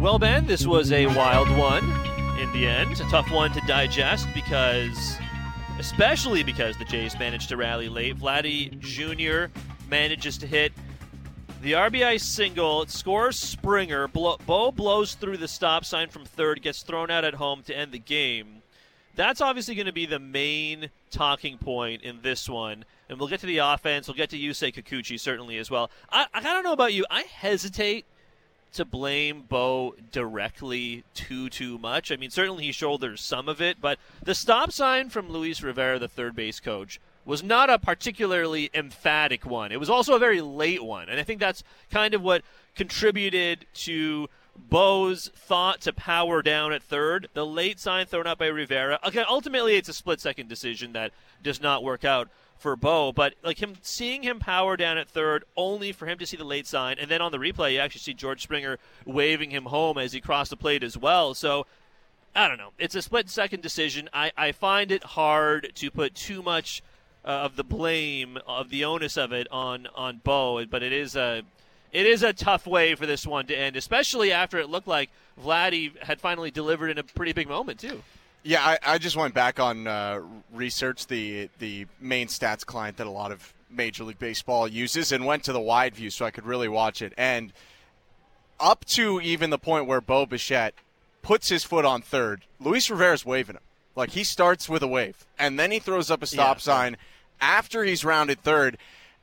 Well, Ben, this was a wild one in the end. A tough one to digest because, especially because the Jays managed to rally late. Vladdy Jr. manages to hit the RBI single. It scores Springer. Blow, Bo blows through the stop sign from third, gets thrown out at home to end the game. That's obviously going to be the main talking point in this one. And we'll get to the offense. We'll get to Yusei Kikuchi certainly as well. I, I don't know about you. I hesitate to blame Bo directly too too much. I mean, certainly he shoulders some of it, but the stop sign from Luis Rivera, the third base coach, was not a particularly emphatic one. It was also a very late one, and I think that's kind of what contributed to Bo's thought to power down at third. The late sign thrown out by Rivera. Okay, ultimately it's a split second decision that does not work out for Bo, but like him seeing him power down at third, only for him to see the late sign, and then on the replay you actually see George Springer waving him home as he crossed the plate as well. So I don't know. It's a split second decision. I, I find it hard to put too much uh, of the blame of the onus of it on on Bo, but it is a it is a tough way for this one to end, especially after it looked like Vladdy had finally delivered in a pretty big moment too. Yeah, I, I just went back on uh, research the the main stats client that a lot of Major League Baseball uses, and went to the wide view so I could really watch it. And up to even the point where Bo Bichette puts his foot on third, Luis Rivera's waving him. Like he starts with a wave, and then he throws up a stop yeah. sign after he's rounded third.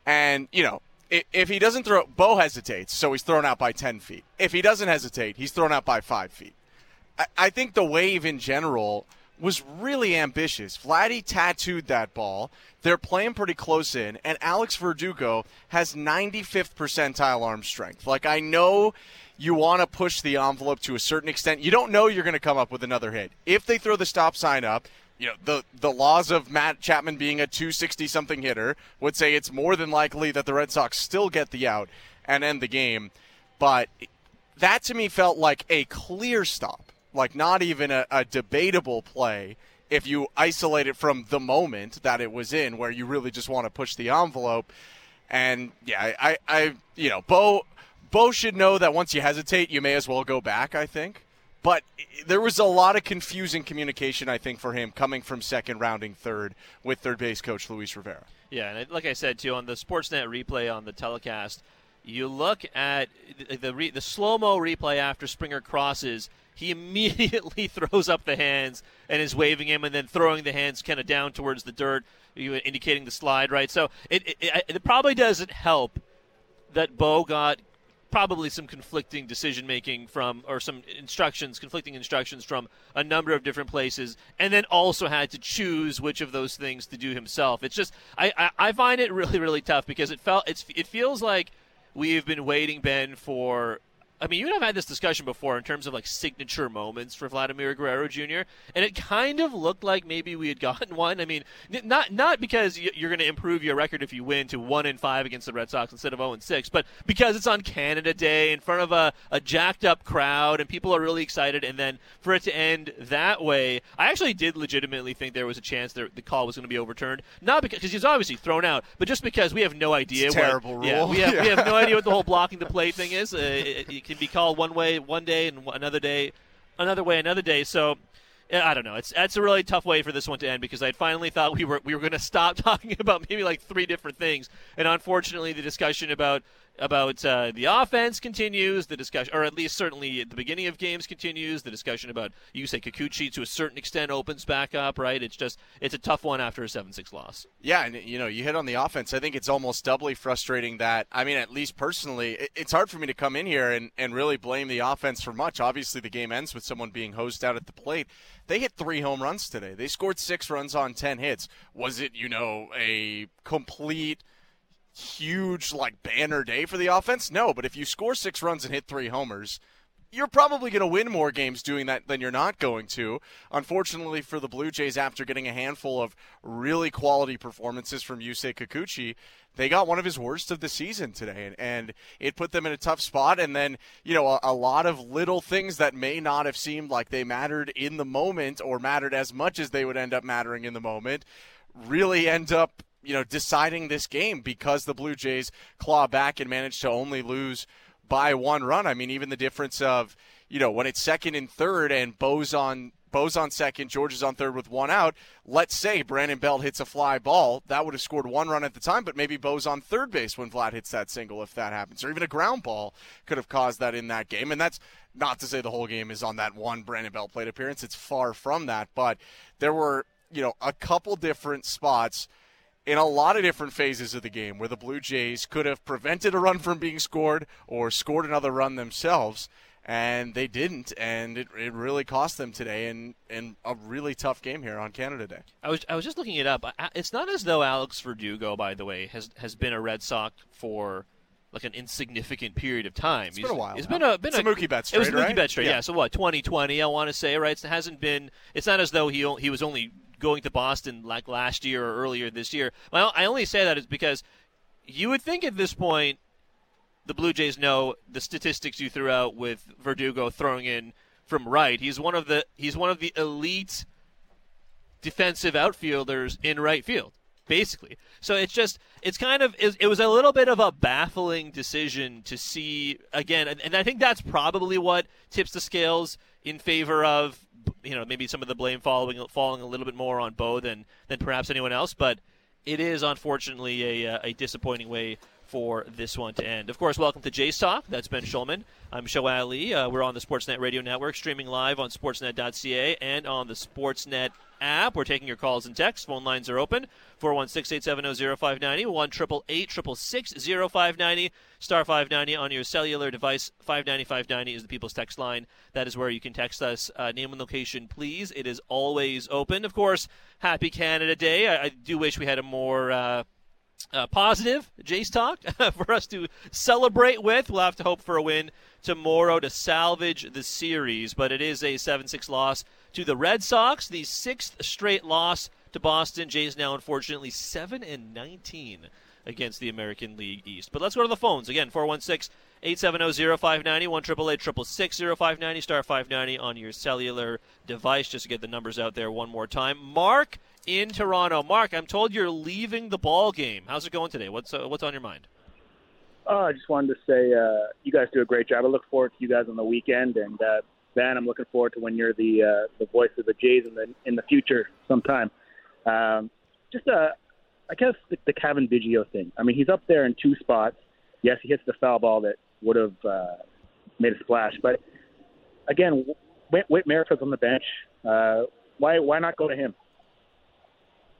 And you know, if he doesn't throw, Bo hesitates, so he's thrown out by ten feet. If he doesn't hesitate, he's thrown out by five feet. I, think the wave in general was really ambitious. Vladdy tattooed that ball. They're playing pretty close in, and Alex Verdugo has 95th percentile arm strength. Like, I know you want to push the envelope to a certain extent. You don't know you're going to come up with another hit. If they throw the stop sign up, you know, the, the laws of Matt Chapman being a 260 something hitter would say it's more than likely that the Red Sox still get the out and end the game. But that to me felt like a clear stop like not even a, a debatable play if you isolate it from the moment that it was in, where you really just want to push the envelope. And yeah, I, I, you know, Bo, Bo should know that once you hesitate, you may as well go back. I think, but there was a lot of confusing communication. I think for him coming from second, rounding third with third base coach Luis Rivera. Yeah, and like I said too on the Sportsnet replay on the telecast, you look at the the, the slow mo replay after Springer crosses he immediately throws up the hands and is waving him and then throwing the hands kind of down towards the dirt, indicating the slide, right? So it, it, it probably doesn't help that Bo got probably some conflicting decision making from or some instructions conflicting instructions from a number of different places and then also had to choose which of those things to do himself it's just i i, I find it really really tough because it felt it's it feels like we've been waiting ben for I mean, you and I've had this discussion before in terms of like signature moments for Vladimir Guerrero Jr. And it kind of looked like maybe we had gotten one. I mean, not not because you're going to improve your record if you win to one and five against the Red Sox instead of zero and six, but because it's on Canada Day in front of a, a jacked up crowd and people are really excited, and then for it to end that way, I actually did legitimately think there was a chance that the call was going to be overturned. Not because cause he's obviously thrown out, but just because we have no idea. It's terrible what, rule. Yeah, we have yeah. we have no idea what the whole blocking the plate thing is. Uh, it, it, can be called one way one day and another day, another way another day. So I don't know. It's that's a really tough way for this one to end because I finally thought we were we were going to stop talking about maybe like three different things, and unfortunately, the discussion about about uh, the offense continues. The discussion, or at least certainly at the beginning of games, continues. The discussion about Yusei Kikuchi to a certain extent opens back up. Right? It's just it's a tough one after a seven six loss. Yeah, and you know you hit on the offense. I think it's almost doubly frustrating that I mean, at least personally, it's hard for me to come in here and and really blame the offense for much. Obviously, the game ends with someone being hosed out at the plate. They hit three home runs today. They scored six runs on ten hits. Was it you know a complete huge like banner day for the offense? No, but if you score six runs and hit three homers, you're probably going to win more games doing that than you're not going to. Unfortunately for the Blue Jays, after getting a handful of really quality performances from Yusei Kikuchi, they got one of his worst of the season today, and and it put them in a tough spot. And then, you know, a, a lot of little things that may not have seemed like they mattered in the moment or mattered as much as they would end up mattering in the moment really end up you know, deciding this game because the Blue Jays claw back and manage to only lose by one run. I mean, even the difference of, you know, when it's second and third and Bo's on Bo's on second, George is on third with one out. Let's say Brandon Belt hits a fly ball. That would have scored one run at the time, but maybe Bo's on third base when Vlad hits that single if that happens. Or even a ground ball could have caused that in that game. And that's not to say the whole game is on that one Brandon Belt plate appearance. It's far from that. But there were, you know, a couple different spots in a lot of different phases of the game where the Blue Jays could have prevented a run from being scored or scored another run themselves and they didn't, and it, it really cost them today in, in a really tough game here on Canada Day. I was I was just looking it up. It's not as though Alex Verdugo, by the way, has has been a Red Sox for like an insignificant period of time. It's been a while. It's now. been a been it's a, a Mookie Betts It was trade, Mookie right? Betts trade. Yeah. Yeah. So what? 2020, I want to say, right? It hasn't been. It's not as though he he was only going to Boston like last year or earlier this year. Well, I only say that is because you would think at this point the Blue Jays know the statistics you threw out with Verdugo throwing in from right. He's one of the he's one of the elite defensive outfielders in right field, basically. So it's just it's kind of it was a little bit of a baffling decision to see again, and I think that's probably what tips the scales in favor of you know maybe some of the blame falling falling a little bit more on Bo than than perhaps anyone else, but it is unfortunately a, a disappointing way for this one to end. Of course, welcome to Jays Talk. That's Ben Shulman. I'm Sho Alli. Uh, we're on the Sportsnet Radio Network, streaming live on sportsnet.ca and on the Sportsnet app. We're taking your calls and texts. Phone lines are open 416 870 0590, 1 0590, star 590 on your cellular device. 590 590 is the people's text line. That is where you can text us. Uh, name and location, please. It is always open. Of course, happy Canada Day. I, I do wish we had a more. Uh, uh, positive Jays talk for us to celebrate with. We'll have to hope for a win tomorrow to salvage the series, but it is a 7 6 loss to the Red Sox, the sixth straight loss to Boston. Jays now, unfortunately, 7 and 19 against the American League East. But let's go to the phones. Again, 416 870 0590, 1 0590, star 590 on your cellular device, just to get the numbers out there one more time. Mark in Toronto. Mark, I'm told you're leaving the ball game. How's it going today? What's uh, what's on your mind? Oh, I just wanted to say uh, you guys do a great job. I look forward to you guys on the weekend, and uh, I'm looking forward to when you're the uh, the voice of the Jays in the in the future sometime. Um, just uh, I guess the, the Cavan Biggio thing. I mean, he's up there in two spots. Yes, he hits the foul ball that would have uh, made a splash, but again, Whit, Whit Merrifield's on the bench. Uh, why why not go to him?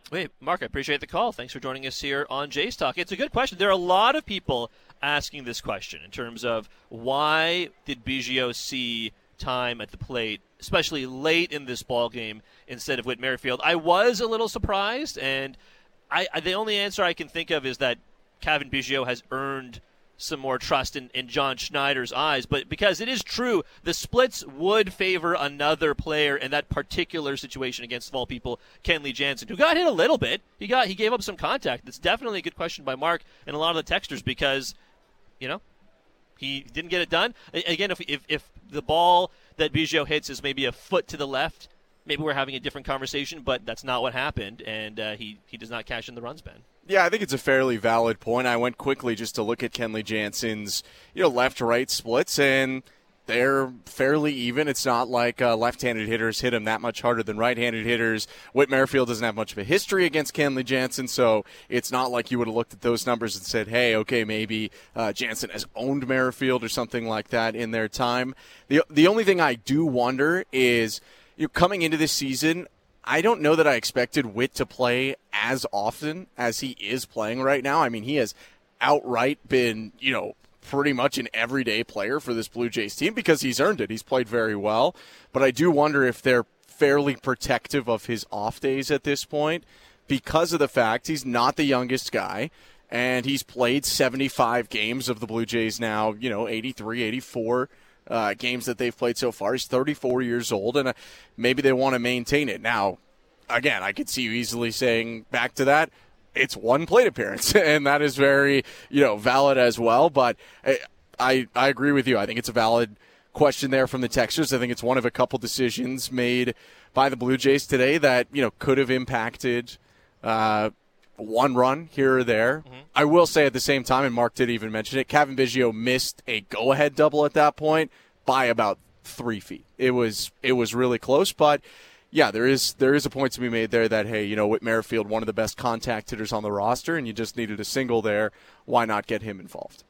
Wait, Mark, I appreciate the call. Thanks for joining us here on Jays Talk. It's a good question. There are a lot of people asking this question in terms of why did Biggio see time at the plate, especially late in this ball game, instead of Whit Merrifield. I was a little surprised, and I, I the only answer I can think of is that Cavan Biggio has earned some more trust in, in John Schneider's eyes. But because it is true, the splits would favor another player in that particular situation against of all people, Kenley Jansen, who got hit a little bit. He got he gave up some contact. That's definitely a good question by Mark and a lot of the texters because, you know, he didn't get it done. Again, if if, if the ball that Biggio hits is maybe a foot to the left, maybe we're having a different conversation. But that's not what happened, and uh, he he does not cash in the runs, Ben. Yeah, I think it's a fairly valid point. I went quickly just to look at Kenley Jansen's, you know, left-right splits, and they're fairly even. It's not like uh, left-handed hitters hit him that much harder than right-handed hitters. Whit Merrifield doesn't have much of a history against Kenley Jansen, so it's not like you would have looked at those numbers and said, "Hey, okay, maybe uh, Jansen has owned Merrifield or something like that in their time." the The only thing I do wonder is, you coming into this season, I don't know that I expected Whit to play as often as he is playing right now. I mean, he has outright been, you know, pretty much an everyday player for this Blue Jays team because he's earned it. He's played very well. But I do wonder if they're fairly protective of his off days at this point because of the fact he's not the youngest guy and he's played 75 games of the Blue Jays now, you know, 83, 84 uh, games that they've played so far. He's 34 years old, and uh, maybe they want to maintain it. Now, again, I could see you easily saying back to that. It's one plate appearance, and that is very, you know, valid as well. But I, I, I agree with you. I think it's a valid question there from the Texans. I think it's one of a couple decisions made by the Blue Jays today that you know could have impacted uh, one run here or there. Mm-hmm. I will say at the same time, and Mark did even mention it, Cavan Biggio missed a go-ahead double at that point by about three feet. It was it was really close, but yeah, there is there is a point to be made there that hey, you know, Whit Merrifield, one of the best contact hitters on the roster, and you just needed a single there. Why not get him involved?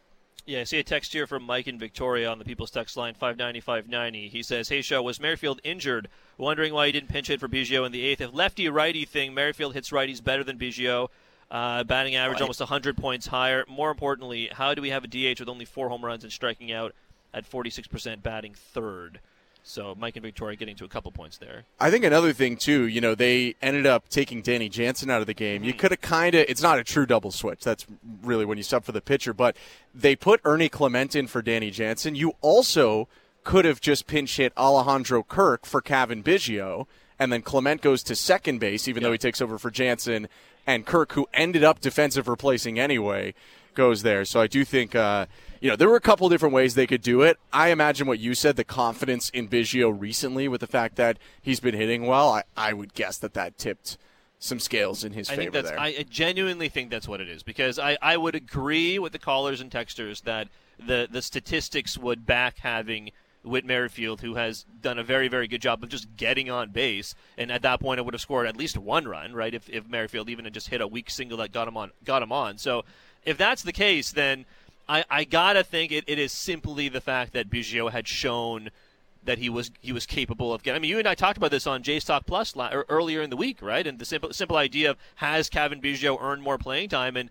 Yeah, I see a text here from Mike in Victoria on the People's Text line 590 He says, Hey, Sho, was Merrifield injured? Wondering why he didn't pinch hit for Biggio in the eighth. If lefty righty thing, Merrifield hits righties better than Biggio. Uh, batting average right. almost 100 points higher. More importantly, how do we have a DH with only four home runs and striking out at 46% batting third? So Mike and Victoria getting to a couple points there. I think another thing too, you know, they ended up taking Danny Jansen out of the game. You could have kind of it's not a true double switch. That's really when you sub for the pitcher, but they put Ernie Clement in for Danny Jansen. You also could have just pinch hit Alejandro Kirk for Cavan Biggio, and then Clement goes to second base, even though he takes over for Jansen, and Kirk, who ended up defensive replacing anyway, goes there. So I do think uh, you know, there were a couple different ways they could do it. I imagine what you said, the confidence in Biggio recently with the fact that he's been hitting well, I, I would guess that that tipped some scales in his I favor there. I genuinely think that's what it is because I, I would agree with the callers and texters that the, the statistics would back having Whit Merrifield, who has done a very, very good job of just getting on base. And at that point, it would have scored at least one run, right? If, if Merrifield even had just hit a weak single that got him on, got him on. So if that's the case, then – I, I gotta think it, it is simply the fact that Biggio had shown that he was he was capable of getting. I mean, you and I talked about this on Jays Talk Plus la- er, earlier in the week, right? And the simple simple idea of has Cavan Biggio earned more playing time, and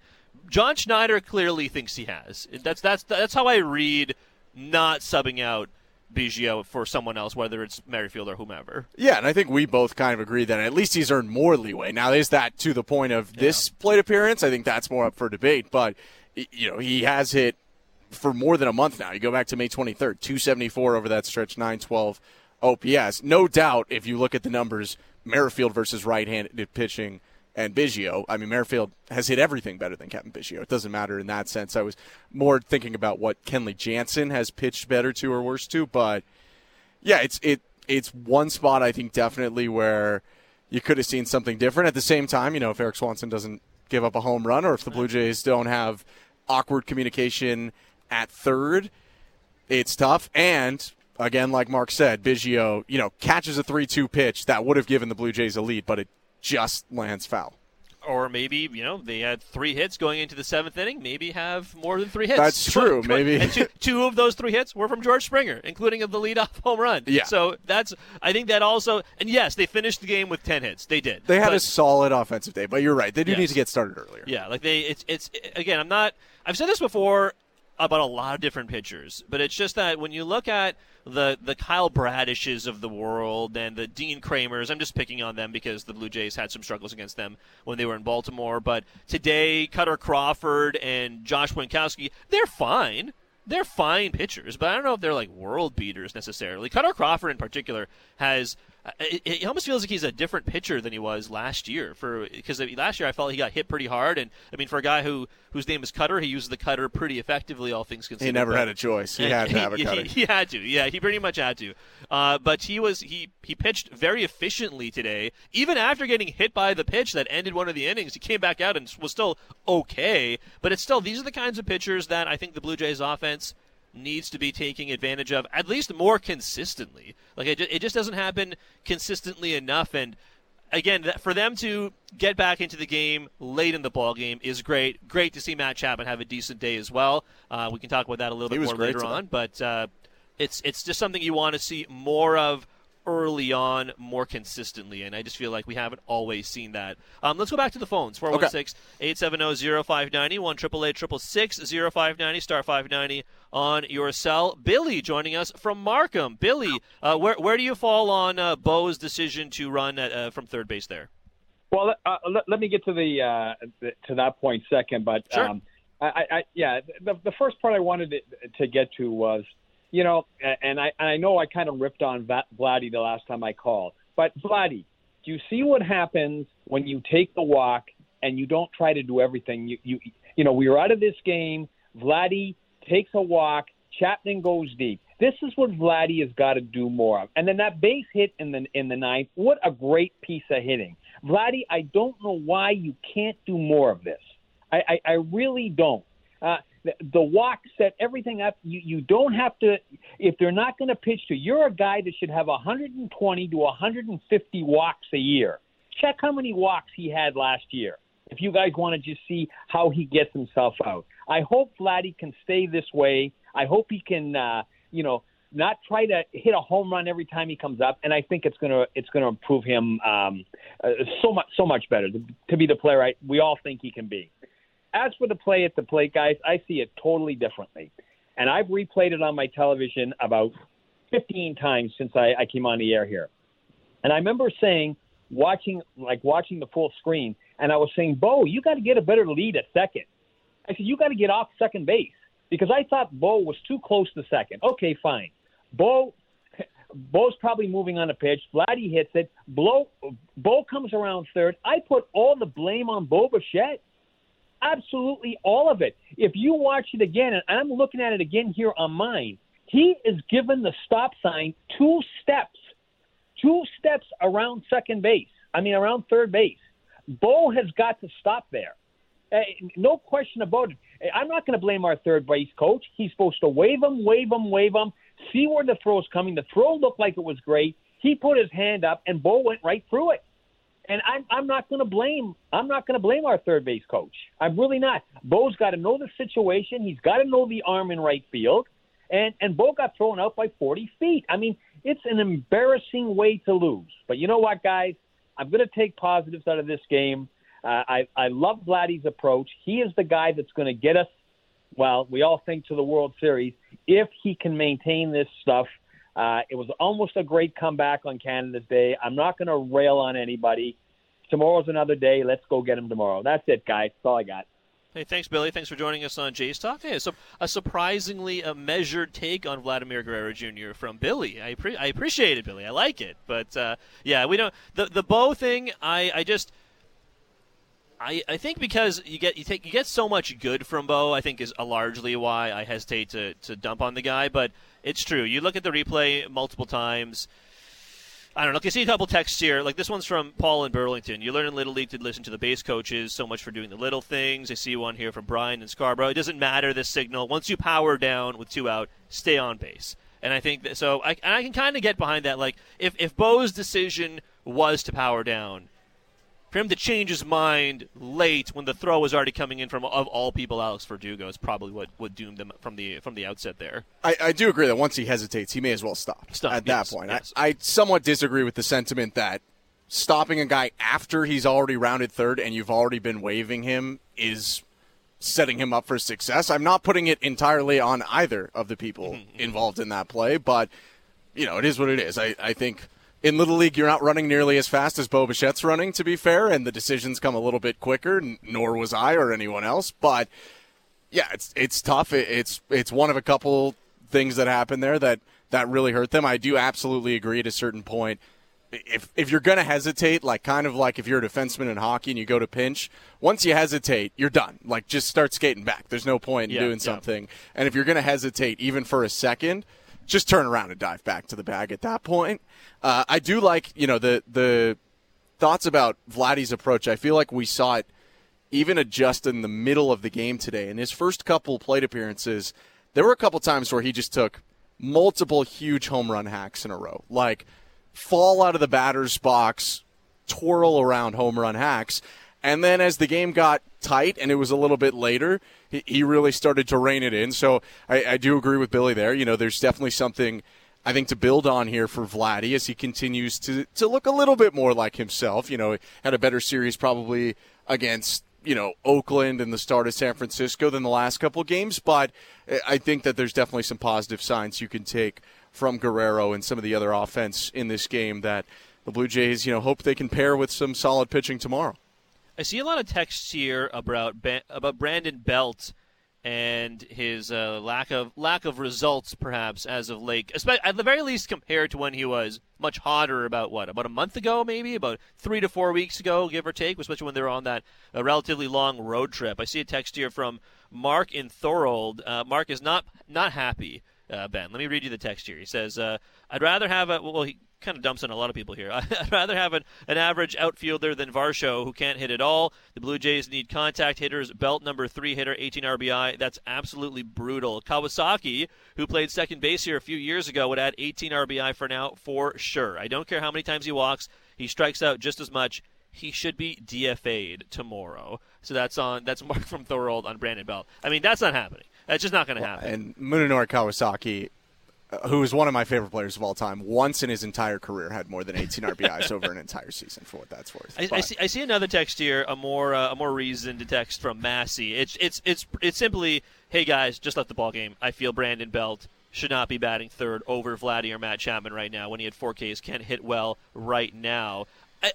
John Schneider clearly thinks he has. That's that's that's how I read not subbing out Biggio for someone else, whether it's Merrifield or whomever. Yeah, and I think we both kind of agree that at least he's earned more leeway. Now, is that to the point of this yeah. plate appearance? I think that's more up for debate, but you know, he has hit for more than a month now. You go back to May 23rd, 274 over that stretch, 912 OPS. No doubt, if you look at the numbers, Merrifield versus right-handed pitching and Biggio. I mean, Merrifield has hit everything better than Cavan Biggio. It doesn't matter in that sense. I was more thinking about what Kenley Jansen has pitched better to or worse to, but yeah, it's it it's one spot I think definitely where you could have seen something different. At the same time, you know, if Erik Swanson doesn't give up a home run or if the Blue Jays don't have awkward communication at third. It's tough. And again, like Mark said, Biggio, you know, catches a 3 2 pitch that would have given the Blue Jays a lead, but it just lands foul or maybe you know they had three hits going into the seventh inning. Maybe have more than three hits. That's true. maybe and two, two, of those three hits were from George Springer, including of the leadoff home run. Yeah. So that's I think that also and yes, they finished the game with ten hits. They did. They had but, a solid offensive day, but you're right. They do yes. need to get started earlier. Yeah, like they it's it's again. I'm not. I've said this before about a lot of different pitchers, but it's just that when you look at the the Kyle Bradishes of the world and the Dean Kremers, I'm just picking on them because the Blue Jays had some struggles against them when they were in Baltimore. But today, Kutter Crawford and Josh Winkowski, they're fine they're fine pitchers, but I don't know if they're like world beaters necessarily. Cutter Crawford, in particular, has it, it, almost feels like he's a different pitcher than he was last year. For because last year I felt he got hit pretty hard, and I mean for a guy who whose name is Kutter, he uses the cutter pretty effectively, all things considered. He never but, had a choice. He had to have a cutter. He, he, had to. Yeah, he pretty much had to. Uh, but he was he he pitched very efficiently today, even after getting hit by the pitch that ended one of the innings. He came back out and was still okay. But it's still these are the kinds of pitchers that I think the Blue Jays offense needs to be taking advantage of at least more consistently. Like it, it just doesn't happen consistently enough. And again, for them to get back into the game late in the ball game is great. Great to see Matt Chapman have a decent day as well. Uh, we can talk about that a little he bit more later on, but uh, it's it's just something you want to see more of early on more consistently, and I just feel like we haven't always seen that. Um, let's go back to the phones 416 870 0590 1 0590 star 590 on your cell. Billy joining us from Markham. Billy, uh, where, where do you fall on uh, Bo's decision to run at, uh, from third base there? Well, uh, let, let, me get to the, uh, the, to that point second, but sure. um, I, I, yeah, the, the first part I wanted to, to get to was – you know, and I and I know I kind of ripped on Vladdy the last time I called, but Vladdy, do you see what happens when you take the walk and you don't try to do everything? You you you know, we are out of this game. Vladdy takes a walk. Chapman goes deep. This is what Vladdy has got to do more of. And then that base hit in the in the ninth. What a great piece of hitting, Vladdy. I don't know why you can't do more of this. I I, I really don't. Uh, the, walk set everything up. You you don't have to if they're not going to pitch to. You're a guy that should have 120 to 150 walks a year. Check how many walks he had last year. If you guys want to just see how he gets himself out, I hope Vladdy can stay this way. I hope he can, uh, you know, not try to hit a home run every time he comes up. And I think it's gonna it's gonna improve him um, uh, so much so much better to, to be the player I, we all think he can be. As for the play at the plate, guys, I see it totally differently. And I've replayed it on my television about 15 times since I, I came on the air here. And I remember saying, watching like watching the full screen, and I was saying, Bo, you got to get a better lead at second. I said, you got to get off second base because I thought Bo was too close to second. Okay, fine. Bo Bo's probably moving on the pitch. Vladdy hits it. Bo, Bo comes around third. I put all the blame on Bo Bichette. Absolutely all of it. If you watch it again, and I'm looking at it again here on mine, he is given the stop sign two steps, two steps around second base. I mean, around third base. Bo has got to stop there. Uh, no question about it. I'm not going to blame our third base coach. He's supposed to wave him, wave him, wave him, see where the throw's coming. The throw looked like it was great. He put his hand up, and Bo went right through it. And I'm, I'm not going to blame. I'm not going to blame our third base coach. I'm really not. Bo's got to know the situation. He's got to know the arm in right field. And and Bo got thrown out by 40 feet. I mean, it's an embarrassing way to lose. But you know what, guys? I'm going to take positives out of this game. Uh, I I love Vladdy's approach. He is the guy that's going to get us. Well, we all think to the World Series if he can maintain this stuff. Uh, it was almost a great comeback on Canada's Day. I'm not going to rail on anybody. Tomorrow's another day. Let's go get him tomorrow. That's it, guys. That's all I got. Hey, thanks, Billy. Thanks for joining us on Jays Talk. Hey, so a surprisingly a measured take on Vladimir Guerrero Jr. from Billy. I pre- I appreciate it, Billy. I like it, but uh, yeah, we don't the the Bo thing. I I just. I, I think because you get you take you get so much good from Bo, I think is largely why I hesitate to, to dump on the guy. But it's true. You look at the replay multiple times. I don't know. I see a couple texts here. Like this one's from Paul in Burlington. You learn in Little League to listen to the base coaches. So much for doing the little things. I see one here from Brian in Scarborough. It doesn't matter the signal. Once you power down with two out, stay on base. And I think that so I, I can kind of get behind that. Like if if Bo's decision was to power down, for him to change his mind late when the throw was already coming in from of all people Alex Verdugo is probably what what doomed them from the from the outset there. I, I do agree that once he hesitates, he may as well stop, Stop, at yes, that point. yes. I, I somewhat disagree with the sentiment that stopping a guy after he's already rounded third and you've already been waving him is setting him up for success. I'm not putting it entirely on either of the people Mm-hmm, involved in that play, but you know, it is what it is. I, I think in Little League, you're not running nearly as fast as Bo Bichette's running, to be fair, and the decisions come a little bit quicker, n- nor was I or anyone else. But yeah, it's it's tough. It, it's it's one of a couple things that happened there that that really hurt them. I do absolutely agree at a certain point. If if you're gonna hesitate, like kind of like if you're a defenseman in hockey and you go to pinch, once you hesitate, you're done. Like just start skating back. There's no point in Yeah, doing yeah. something. And if you're gonna hesitate even for a second, just turn around and dive back to the bag at that point. Uh, I do like you know the the thoughts about Vladdy's approach. I feel like we saw it even adjust in the middle of the game today. In his first couple plate appearances, there were a couple times where he just took multiple huge home run hacks in a row, like fall out of the batter's box, twirl around home run hacks. And then as the game got tight and it was a little bit later, he, he really started to rein it in. So I, I do agree with Billy there. You know, there's definitely something I think to build on here for Vladdy as he continues to to look a little bit more like himself. You know, had a better series probably against you know Oakland and the start of San Francisco than the last couple games, but I think that there's definitely some positive signs you can take from Guerrero and some of the other offense in this game that the Blue Jays, you know, hope they can pair with some solid pitching tomorrow. I see a lot of texts here about about Brandon Belt and his uh, lack of lack of results, perhaps as of late. At the very least, compared to when he was much hotter about what about a month ago, maybe about three to four weeks ago, give or take. Especially when they were on that uh, relatively long road trip. I see a text here from Mark in Thorold. Uh, Mark is not not happy. Uh, ben, let me read you the text here. He says, uh, "I'd rather have a well." He, kind of dumps on a lot of people here. I'd rather have an, an average outfielder than Varsho who can't hit at all. The Blue Jays need contact hitters. Belt number three hitter, 18 RBI. That's absolutely brutal. Kawasaki, who played second base here a few years ago, would add 18 RBI for now for sure. I don't care how many times he walks. He strikes out just as much he should be DFA'd tomorrow. So that's on that's Mark from Thorold on Brandon Belt. I mean, that's not happening. That's just not going to well, happen. And Munenori Kawasaki, who is one of my favorite players of all time, once in his entire career had more than 18 RBIs over an entire season. For what that's worth. I, I, see, I see another text here, a more uh, a more reasoned text from Massey. It's it's it's it's simply, hey guys, just left the ball game. I feel Brandon Belt should not be batting third over Vladdy or Matt Chapman right now when he had four Ks. Can't hit well right now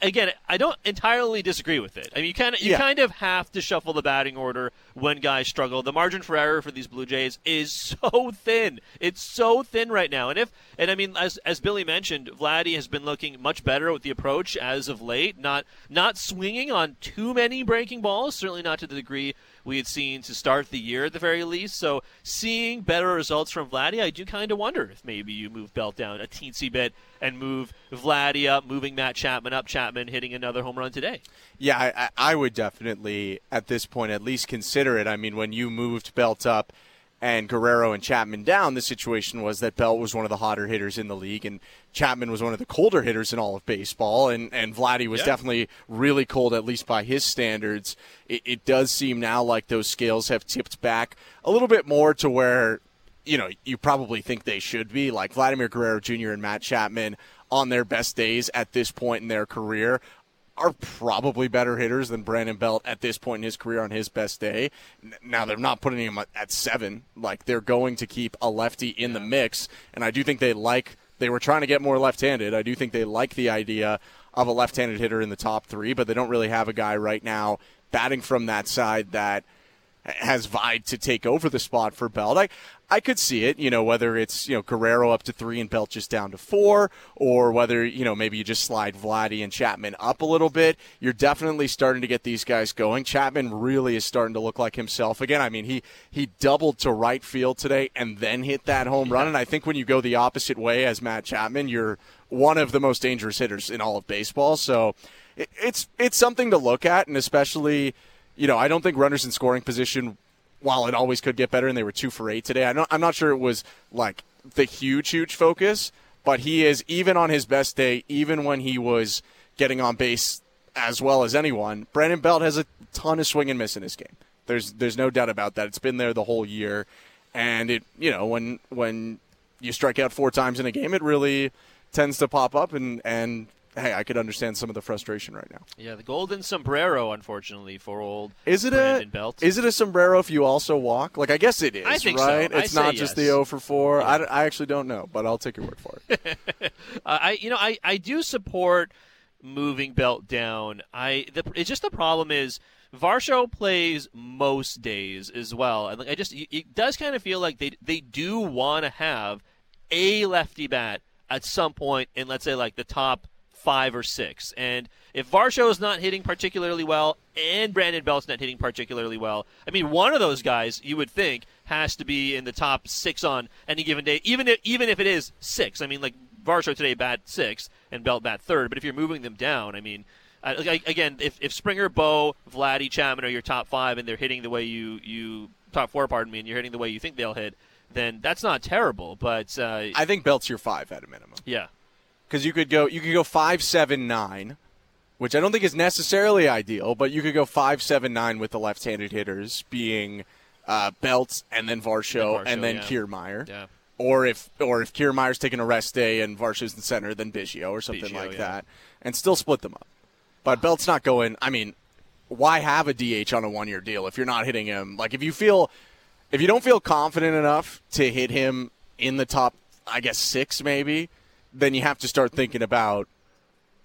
again, I don't entirely disagree with it. I mean, you kind of you yeah. kind of have to shuffle the batting order when guys struggle. The margin for error for these Blue Jays is so thin. It's so thin right now. And if and I mean, as as Billy mentioned, Vladdy has been looking much better with the approach as of late. Not not swinging on too many breaking balls. Certainly not to the degree we had seen to start the year at the very least. So seeing better results from Vladdy, I do kind of wonder if maybe you move Belt down a teensy bit and move Vladdy up, moving Matt Chapman up, Chapman hitting another home run today. Yeah, I, I would definitely at this point at least consider it. I mean, when you moved Belt up – and Guerrero and Chapman down, the situation was that Belt was one of the hotter hitters in the league, and Chapman was one of the colder hitters in all of baseball, and and Vladdy was yeah. definitely really cold, at least by his standards. It, it does seem now like those scales have tipped back a little bit more to where you know you probably think they should be, like Vladimir Guerrero Jr. and Matt Chapman on their best days at this point in their career are probably better hitters than Brandon Belt at this point in his career on his best day. Now they're not putting him at seven. Like they're going to keep a lefty in the mix, and I do think they like. They were trying to get more left-handed. I do think they like the idea of a left-handed hitter in the top three, but they don't really have a guy right now batting from that side that has vied to take over the spot for Belt. I, I could see it, you know, whether it's, you know, Guerrero up to three and Belt just down to four, or whether, you know, maybe you just slide Vladdy and Chapman up a little bit. You're definitely starting to get these guys going. Chapman really is starting to look like himself again. I mean, he, he doubled to right field today and then hit that home run. And I think when you go the opposite way as Matt Chapman, you're one of the most dangerous hitters in all of baseball. So it, it's, it's something to look at, and especially, you know, I don't think runners in scoring position while it always could get better, and they were two for eight today. I am not sure it was like the huge, huge focus, but he is even on his best day, even when he was getting on base as well as anyone. Brandon Belt has a ton of swing and miss in his game. There's there's no doubt about that. It's been there the whole year, and it you know when when you strike out four times in a game, it really tends to pop up and and hey, I could understand some of the frustration right now. Yeah, the golden sombrero, unfortunately, for old is it Brandon a Belt. is it a sombrero if you also walk? Like I guess it is. I think right. So. It's not just yes. the O for four. Yeah. I, I actually don't know, but I'll take your word for it. uh, I you know I I do support moving Belt down. I the, it's just the problem is. Varsho plays most days as well, and like I just it does kind of feel like they they do want to have a lefty bat at some point in let's say like the top five or six. And if Varsho is not hitting particularly well and Brandon Belt's not hitting particularly well, I mean, one of those guys you would think has to be in the top six on any given day, even if, even if it is six. I mean, like Varsho today bat six and Belt bat third, but if you're moving them down, I mean, again, if, if Springer, Bo, Vladdy, Chapman are your top five and they're hitting the way you, you top four, pardon me, and you're hitting the way you think they'll hit, then that's not terrible. But uh, I think Belt's your five at a minimum. Yeah, because you could go you could go five seven nine, which I don't think is necessarily ideal, but you could go five seven nine with the left-handed hitters being uh, Belts and then Varsho, and, and then yeah. Kiermaier. Yeah. Or if or if Kiermaier's taking a rest day and Varsho's in center, then Biggio or something Biggio, like yeah. that, and still split them up. But Belt's not going. I mean, why have a DH on a one-year deal if you're not hitting him? Like if you feel if you don't feel confident enough to hit him in the top, I guess six maybe then you have to start thinking about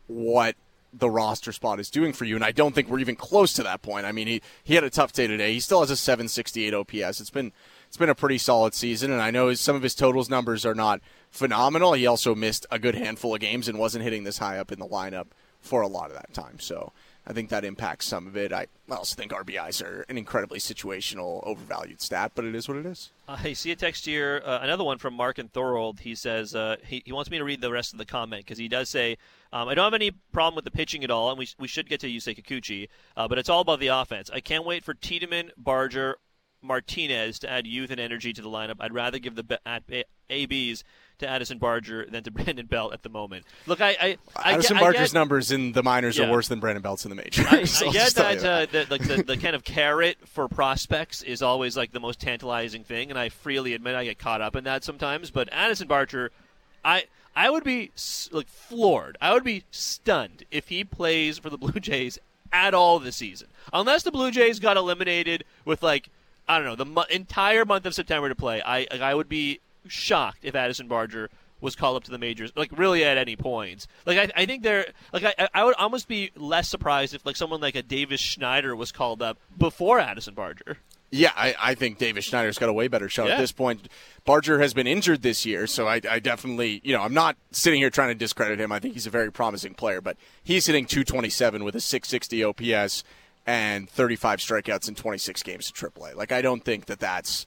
what the roster spot is doing for you. And I don't think we're even close to that point. I mean, he, he had a tough day today. He still has a 768 OPS. It's been it's been a pretty solid season, and I know some of his totals numbers are not phenomenal. He also missed a good handful of games and wasn't hitting this high up in the lineup for a lot of that time. So I think that impacts some of it. I also think RBIs are an incredibly situational, overvalued stat, but it is what it is. I see a text here, uh, another one from Mark and Thorold. He says uh, he, he wants me to read the rest of the comment because he does say, um, I don't have any problem with the pitching at all, and we, we should get to Yusei Kikuchi, uh, but it's all about the offense. I can't wait for Tiedemann, Barger, Martinez to add youth and energy to the lineup. I'd rather give the ABs to Addison Barger than to Brandon Belt at the moment. Look, I, I, I Addison get, Barger's get, numbers in the minors yeah. are worse than Brandon Belt's in the majors. I, I get that, uh, the, like the, the kind of carrot for prospects is always like the most tantalizing thing, and I freely admit I get caught up in that sometimes. But Addison Barger, I I would be like floored. I would be stunned if he plays for the Blue Jays at all this season, unless the Blue Jays got eliminated with like I don't know the mo- entire month of September to play. I I would be shocked if Addison Barger was called up to the majors, like really at any point. Like I, I think they're like I, I would almost be less surprised if like someone like a Davis Schneider was called up before Addison Barger. Yeah, I, I think Davis Schneider's got a way better shot yeah. at this point. Barger has been injured this year, so I, I, definitely, you know, I'm not sitting here trying to discredit him. I think he's a very promising player, but he's hitting 227 with a 660 OPS and 35 strikeouts in 26 games at AAA. Like, I don't think that that's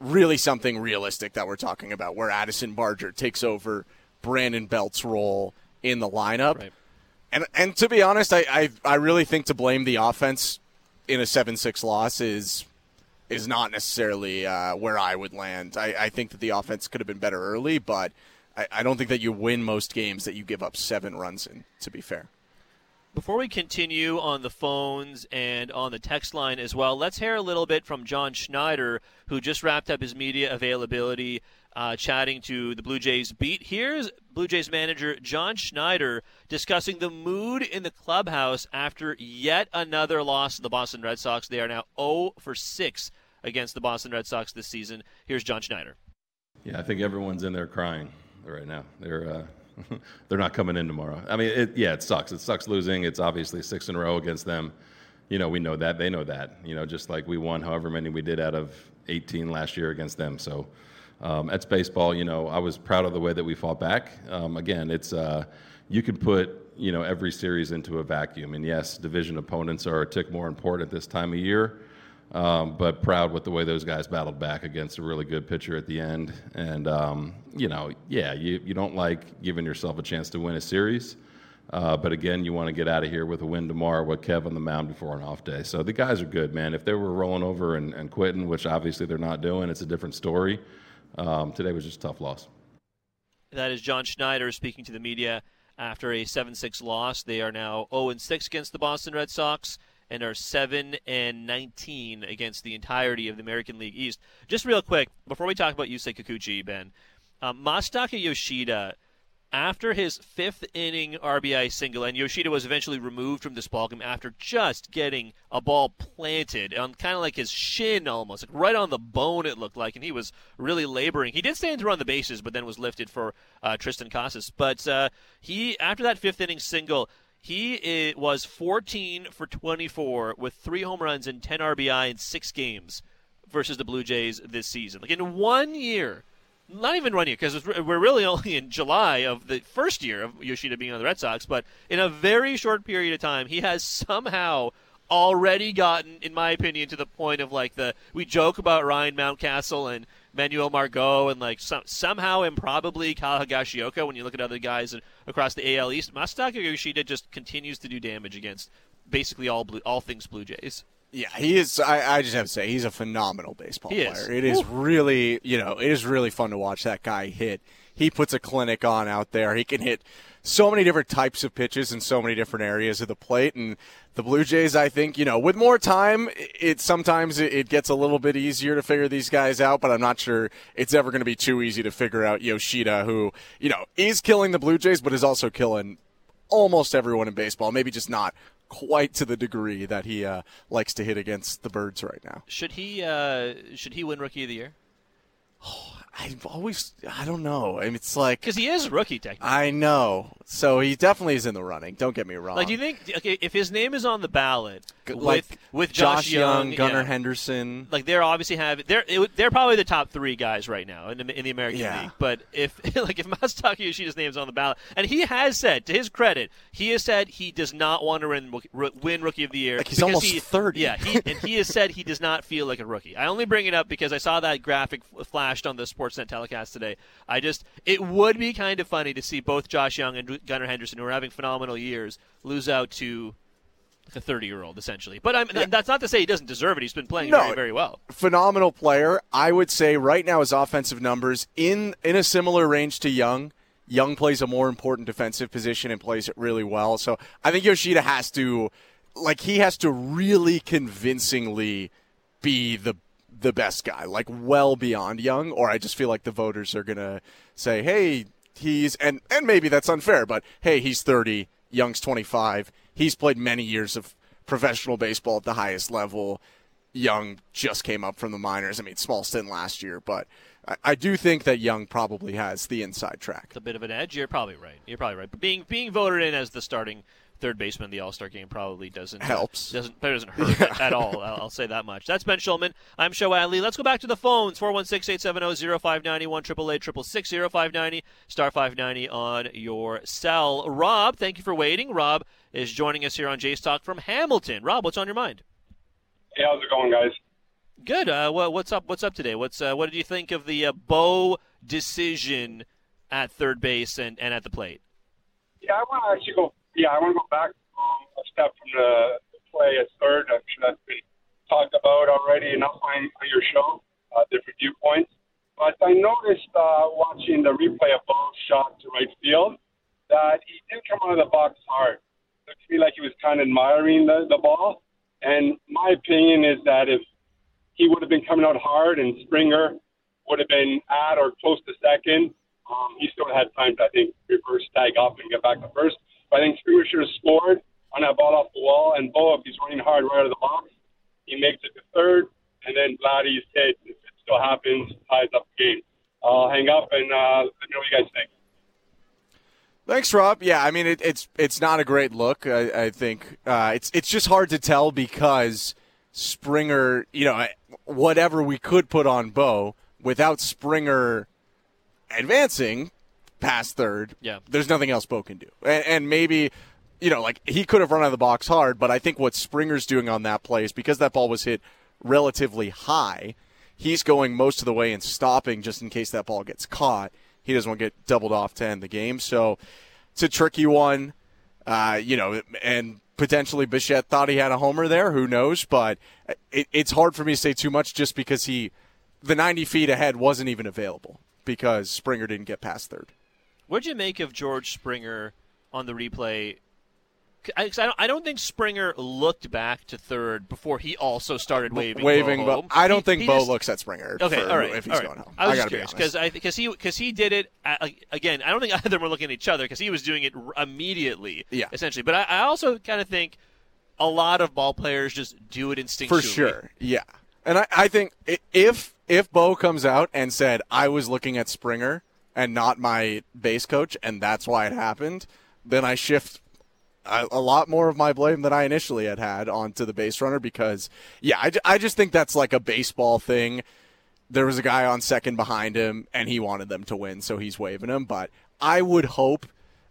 really something realistic that we're talking about, where Addison Barger takes over Brandon Belt's role in the lineup. Right. And and to be honest, I, I I really think to blame the offense in a seven six loss is is not necessarily uh, where I would land. I, I think that the offense could have been better early, but I, I don't think that you win most games that you give up seven runs in. To be fair. Before we continue on the phones and on the text line as well, let's hear a little bit from John Schneider, who just wrapped up his media availability uh, chatting to the Blue Jays beat. Here's Blue Jays manager John Schneider discussing the mood in the clubhouse after yet another loss to the Boston Red Sox. They are now 0 for 6 against the Boston Red Sox this season. Here's John Schneider. Yeah, I think everyone's in there crying right now. They're uh, they're not coming in tomorrow. I mean, it, yeah, it sucks. It sucks losing. It's obviously six in a row against them. You know, we know that. They know that. You know, just like we won however many we did out of 18 last year against them. So um, baseball. You know, I was proud of the way that we fought back. Um, again, it's uh, you can put you know every series into a vacuum, and yes, division opponents are a tick more important this time of year. Um, but proud with the way those guys battled back against a really good pitcher at the end. And, um, you know, yeah, you, you don't like giving yourself a chance to win a series. Uh, but again, you want to get out of here with a win tomorrow with Kev on the mound before an off day. So the guys are good, man. If they were rolling over and, and quitting, which obviously they're not doing, it's a different story. Um, today was just a tough loss. That is John Schneider speaking to the media after a 7 6 loss. They are now 0 6 against the Boston Red Sox and are 7 and 19 against the entirety of the American League East. Just real quick, before we talk about Yusei Kikuchi, Ben, um, Masataka Yoshida, after his fifth inning RBI single, and Yoshida was eventually removed from this ballgame after just getting a ball planted on kind of like his shin almost, like right on the bone it looked like, and he was really laboring. He did stand to run the bases, but then was lifted for uh, Triston Casas. But uh, he, after that fifth inning single, he was 14 for 24 with three home runs and 10 RBI in six games versus the Blue Jays this season. Like in one year, not even one year, because we're really only in July of the first year of Yoshida being on the Red Sox, but in a very short period of time, he has somehow already gotten, in my opinion, to the point of like the we joke about Ryan Mountcastle and Manuel Margot and like some, somehow improbably Kyle Higashioka when you look at other guys across the AL East. Masataka Yoshida just continues to do damage against basically all blue, all things Blue Jays. Yeah, he is. I, I, just have to say, he's a phenomenal baseball he player. Is. It is really, you know, it is really fun to watch that guy hit. He puts a clinic on out there. He can hit so many different types of pitches in so many different areas of the plate. And the Blue Jays, I think, you know, with more time, it sometimes it gets a little bit easier to figure these guys out. But I'm not sure it's ever going to be too easy to figure out Yoshida, who you know is killing the Blue Jays, but is also killing almost everyone in baseball. Maybe just not quite to the degree that he uh, likes to hit against the Birds right now. Should he uh, should he win Rookie of the Year? I've always, I don't know. I mean, it's like because he is a rookie technically. I know, so he definitely is in the running. Don't get me wrong. Like, do you think okay, if his name is on the ballot, like with Josh, Josh Jung, Jung, Gunnar yeah. Henderson. like they're obviously have they're it, they're probably the top three guys right now in the in the American Yeah. League. But if like if Masataka Yoshida's name's on the ballot, and he has said to his credit, he has said he does not want to win, win Rookie of the Year. Like, he's almost he- 30. Yeah, he, and he has said he does not feel like a rookie. I only bring it up because I saw that graphic flashed on the Sportsnet telecast today. I just it would be kind of funny to see both Josh Jung and Gunnar Henderson, who are having phenomenal years, lose out to. A thirty-year-old, essentially, but I'm, that's not to say he doesn't deserve it. He's been playing No. very, very well. phenomenal player. I would say right now his offensive numbers in in a similar range to Jung. Jung plays a more important defensive position and plays it really well. So I think Yoshida has to like he has to really convincingly be the the best guy, like well beyond Young, or I just feel like the voters are gonna say, Hey, he's and and maybe that's unfair, but hey, he's thirty, Young's twenty five. He's played many years of professional baseball at the highest level. Young just came up from the minors. I mean, small stint last year, but I, I do think that Young probably has the inside track. It's a bit of an edge. You're probably right. You're probably right. But being being voted in as the starting third baseman in the All Star game probably doesn't Helps. doesn't doesn't hurt at all. I'll, I'll say that much. That's Ben Shulman. I'm Sho Alli. Let's go back to the phones. 416-870-0590, 1 star 590 on your cell. Rob, thank you for waiting. Rob is joining us here on Jays Talk from Hamilton. Rob, what's on your mind? Hey, how's it going, guys? Good. Uh, what, what's up? What's up today? What's uh, what did you think of the uh, Bo decision at third base and, and at the plate? Yeah, I want to actually go. Yeah, I want to go back um, a step from the, play at third. I'm sure that's been talked about already enough on, your show, uh, different viewpoints. But I noticed uh, watching the replay of Bo's shot to right field that he didn't come out of the box hard. It looked to me like he was kind of admiring the, the ball. And my opinion is that if he would have been coming out hard and Springer would have been at or close to second, um, he still had time to, I think, reverse tag up and get back to first. But I think Springer should have scored on that ball off the wall. And Bo, if he's running hard right out of the box, he makes it to third. And then Vladdy's hit, if it still happens, ties up the game. I'll hang up and uh, let me know what you guys think. Thanks, Rob. Yeah, I mean it, it's it's not a great look. I, I think uh, it's it's just hard to tell because Springer, you know, whatever we could put on Bo without Springer advancing past third, Yeah. there's nothing else Bo can do. And, and maybe, you know, like he could have run out of the box hard, but I think what Springer's doing on that play is because that ball was hit relatively high, he's going most of the way and stopping just in case that ball gets caught. He doesn't want to get doubled off to end the game. So it's a tricky one, uh, you know, and potentially Bichette thought he had a homer there. Who knows? But it, it's hard for me to say too much just because he, the 90 feet ahead wasn't even available because Springer didn't get past third. What'd you make of George Springer on the replay? I don't, I don't think Springer looked back to third before he also started waving. Waving, but. I don't He- think he Bo just- looks at Springer. Okay, for all right, if he's all right. going home. I was gotta just curious be because honest. I because he because he did it uh, again. I don't think either of them were looking at each other because he was doing it immediately. Yeah. essentially. But I, I also kind of think a lot of ball players just do it instinctually. for sure, yeah. And I, I think if if Bo comes out and said I was looking at Springer and not my base coach, and that's why it happened, then I shift a, lot more of my blame than I initially had had onto the base runner because, yeah, I, I just think that's like a baseball thing. There was a guy on second behind him, and he wanted them to win, so he's waving him. But I would hope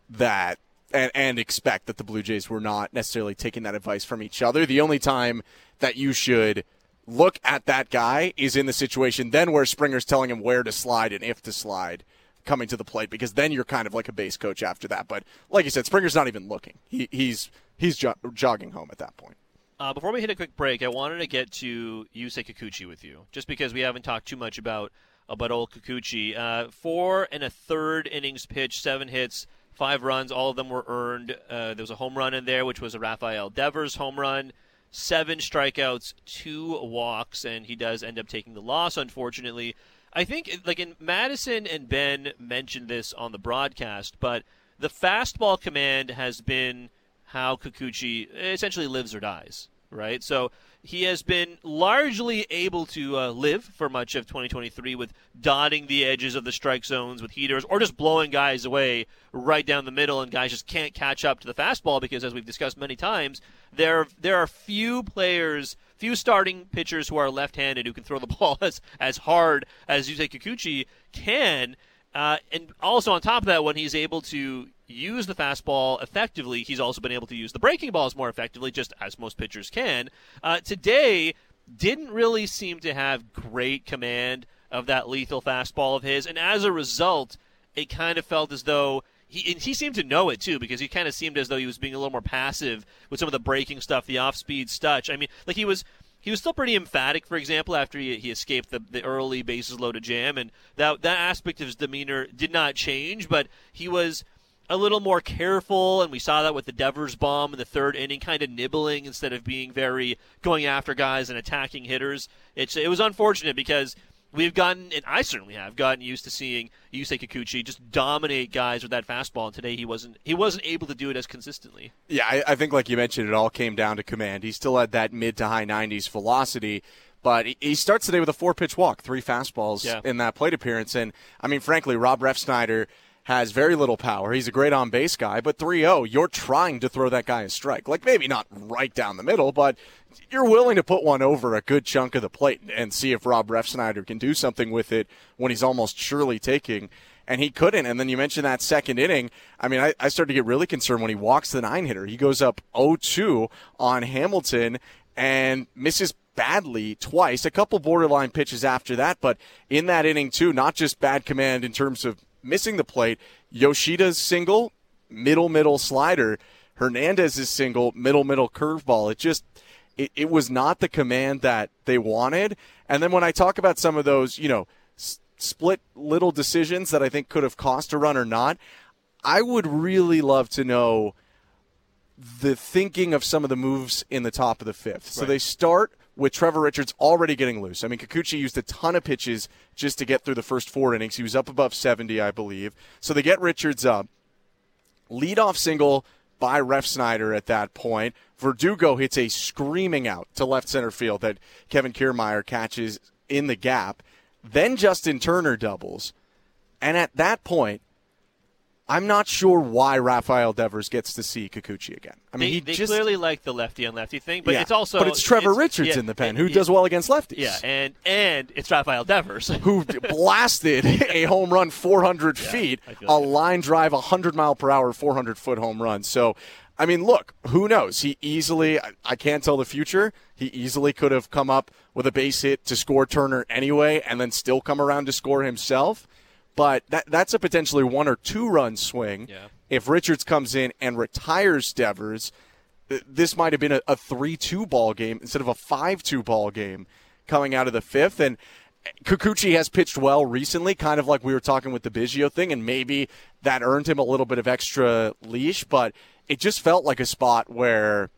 that and, and expect that the Blue Jays were not necessarily taking that advice from each other. The only time that you should look at that guy is in the situation then where Springer's telling him where to slide and if to slide coming to the plate because then you're kind of like a base coach after that. But like you said, Springer's not even looking. He, he's he's jo- jogging home at that point. Uh, before we hit a quick break, I wanted to get to Yusei Kikuchi with you, just because we haven't talked too much about about old Kikuchi. Uh, four and a third innings pitched, seven hits, five runs. All of them were earned. Uh, there was a home run in there, which was a Rafael Devers home run. Seven strikeouts, two walks, and he does end up taking the loss, unfortunately. I think, like in Madison and Ben mentioned this on the broadcast, but the fastball command has been how Kikuchi essentially lives or dies right? So he has been largely able to uh, live for much of 2023 with dotting the edges of the strike zones with heaters or just blowing guys away right down the middle, and guys just can't catch up to the fastball because, as we've discussed many times, there there are few players, few starting pitchers who are left-handed who can throw the ball as as hard as Yusei Kikuchi can. Uh, and also on top of that, when he's able to use the fastball effectively, he's also been able to use the breaking balls more effectively, just as most pitchers can. Uh, today, didn't really seem to have great command of that lethal fastball of his, and as a result, it kind of felt as though he he seemed to know it too because he kind of seemed as though he was being a little more passive with some of the breaking stuff, the off-speed touch. I mean, like he was he was still pretty emphatic, for example, after he, he escaped the, the early bases loaded jam, and that that aspect of his demeanor did not change, but he was a little more careful, and we saw that with the Devers bomb in the third inning, kind of nibbling instead of being very going after guys and attacking hitters. It's it was unfortunate because we've gotten, and I certainly have gotten used to seeing Yusei Kikuchi just dominate guys with that fastball. And today he wasn't he wasn't able to do it as consistently. Yeah, I, I think like you mentioned, it all came down to command. He still had that mid to high 90s velocity. But he starts today with a four pitch walk, three fastballs yeah. in that plate appearance. And I mean, frankly, Rob Refsnyder has very little power. He's a great on base guy, but 3 0, you're trying to throw that guy a strike. Like maybe not right down the middle, but you're willing to put one over a good chunk of the plate and see if Rob Refsnyder can do something with it when he's almost surely taking. And he couldn't. And then you mentioned that second inning. I mean, I, I started to get really concerned when he walks the nine hitter. He goes up 0 2 on Hamilton and misses badly twice. A couple borderline pitches after that, but in that inning, too, not just bad command in terms of missing the plate. Yoshida's single, middle, middle slider. Hernandez's single, middle, middle curveball. It just, it, it was not the command that they wanted. And then when I talk about some of those, you know, s- split little decisions that I think could have cost a run or not, I would really love to know the thinking of some of the moves in the top of the fifth. Right. So they start with Trevor Richards already getting loose. I mean, Kikuchi used a ton of pitches just to get through the first four innings. He was up above 70, I believe. So they get Richards up. Leadoff single by Refsnyder at that point. Verdugo hits a screaming out to left center field that Kevin Kiermaier catches in the gap. Then Justin Turner doubles. And at that point, I'm not sure why Rafael Devers gets to see Kikuchi again. I mean, they, he they just, clearly like the lefty on lefty thing, but yeah, it's also but it's Trevor it's, Richards yeah, in the pen and, who yeah, does well against lefties. Yeah, and and it's Rafael Devers who blasted a home run 400 yeah, feet, a line drive 100 mile per hour, 400 foot home run. So. I mean, look, who knows? He easily, I can't tell the future. He easily could have come up with a base hit to score Turner anyway and then still come around to score himself. But that, that's a potentially one or two run swing. Yeah if Richards comes in and retires Devers, this might have been a, 3 2 ball game instead of a 5 2 ball game coming out of the fifth. And Kikuchi has pitched well recently, kind of like we were talking with the Biggio thing, and maybe that earned him a little bit of extra leash, but it just felt like a spot where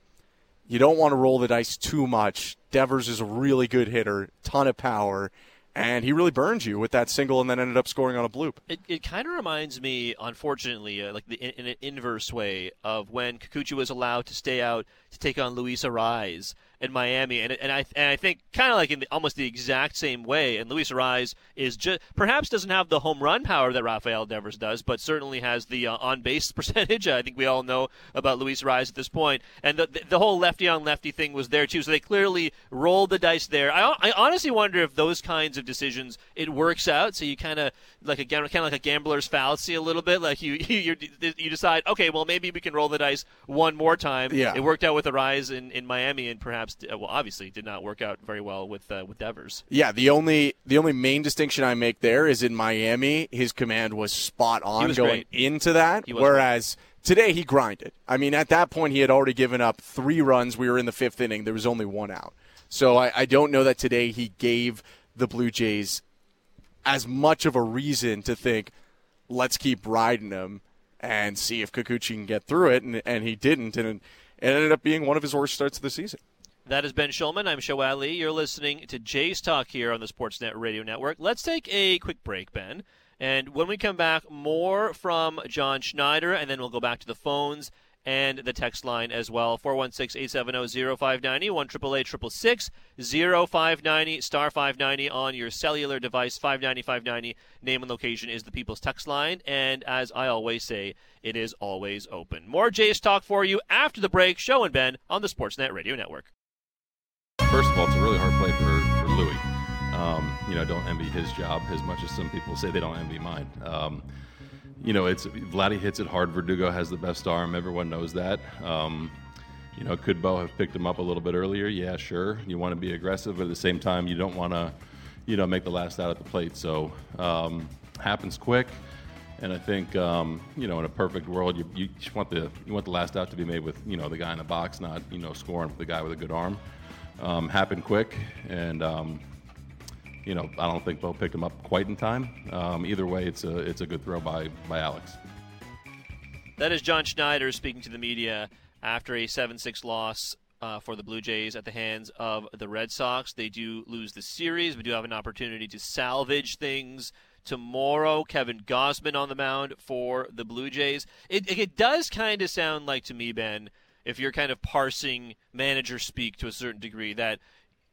you don't want to roll the dice too much. Devers is a really good hitter, ton of power and he really burned you with that single and then ended up scoring on a bloop. It, it kind of reminds me, unfortunately, uh, like the, in, in, an inverse way of when Kikuchi was allowed to stay out to take on Luis Arraez in Miami, and and I and I think kind of like in the, almost the exact same way. And Luis Arraez is just perhaps doesn't have the home run power that Rafael Devers does, but certainly has the uh, on base percentage. I think we all know about Luis Arraez at this point. and the, the, the whole lefty on lefty thing was there too. So they clearly rolled the dice there. I, I honestly wonder if those kinds of decisions it works out. So you kind of like a kind of like a gambler's fallacy a little bit. Like you you you decide, okay, well maybe we can roll the dice one more time. Yeah. It worked out with Arraez in, in Miami, and perhaps well obviously did not work out very well with uh, with Devers. Yeah, the only the only main distinction I make there is in Miami, his command was spot on was going great. into that, whereas. Today he grinded. I mean, at that point he had already given up three runs. We were in the fifth inning. There was only one out. So I, I don't know that today he gave the Blue Jays as much of a reason to think, let's keep riding him and see if Kikuchi can get through it. And, and he didn't. And it ended up being one of his worst starts of the season. That is Ben Shulman. I'm Sho Alli. You're listening to Jays Talk here on the Sportsnet Radio Network. Let's take a quick break, Ben. And when we come back, more from John Schneider, and then we'll go back to the phones and the text line as well 416-870-0590 1 0590 star 590 on your cellular device 590 590 name and location is the people's text line and as i always say it is always open more jays talk for you after the break Sho and ben on the sportsnet radio network first of all it's a really hard play for, for Luis um, you know don't envy his job as much as some people say they don't envy mine um, you know, it's Vladdy hits it hard. Verdugo has the best arm. Everyone knows that. Um, you know, could Bo have picked him up a little bit earlier? Yeah, sure. You want to be aggressive, but at the same time, you don't want to, you know, make the last out at the plate. So um, happens quick, and I think um, you know, in a perfect world, you, you want the you want the last out to be made with you know the guy in the box, not you know scoring for the guy with a good arm. Um, happened quick, and um, you know, I don't think Bo picked him up quite in time. Um, either way, it's a it's a good throw by by Alex. That is John Schneider speaking to the media after a 7-6 loss uh, for the Blue Jays at the hands of the Red Sox. They do lose the series. We do have an opportunity to salvage things tomorrow. Kevin Gausman on the mound for the Blue Jays. It, it does kind of sound like to me, Ben, if you're kind of parsing manager speak to a certain degree, that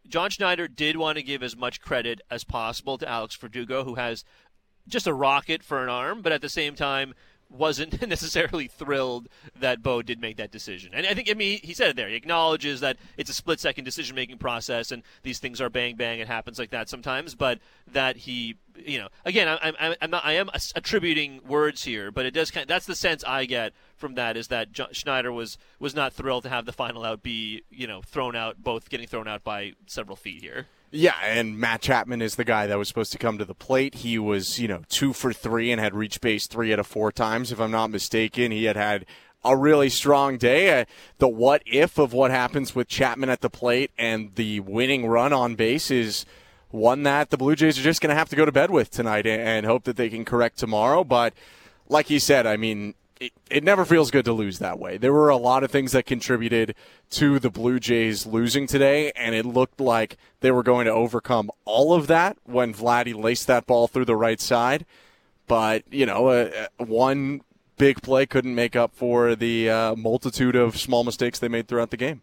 John Schneider did want to give as much credit as possible to Alex Verdugo, who has just a rocket for an arm, but at the same time wasn't necessarily thrilled that Bo did make that decision. And I think, I mean, he said it there. He acknowledges that it's a split second decision making process and these things are bang bang. It happens like that sometimes, but that he, you know, again, I, I'm, I'm not, I am attributing words here, but it does kind of, that's the sense I get from that is that Schneider was was not thrilled to have the final out be, you know, thrown out, both getting thrown out by several feet here. Yeah, and Matt Chapman is the guy that was supposed to come to the plate. He was, you know, two for three and had reached base three out of four times, if I'm not mistaken. He had had a really strong day. Uh, the what if of what happens with Chapman at the plate and the winning run on base is one that the Blue Jays are just going to have to go to bed with tonight and hope that they can correct tomorrow. But like you said, I mean, it, never feels good to lose that way. There were a lot of things that contributed to the Blue Jays losing today, and it looked like they were going to overcome all of that when Vladdy laced that ball through the right side. But, you know, uh, one big play couldn't make up for the uh, multitude of small mistakes they made throughout the game.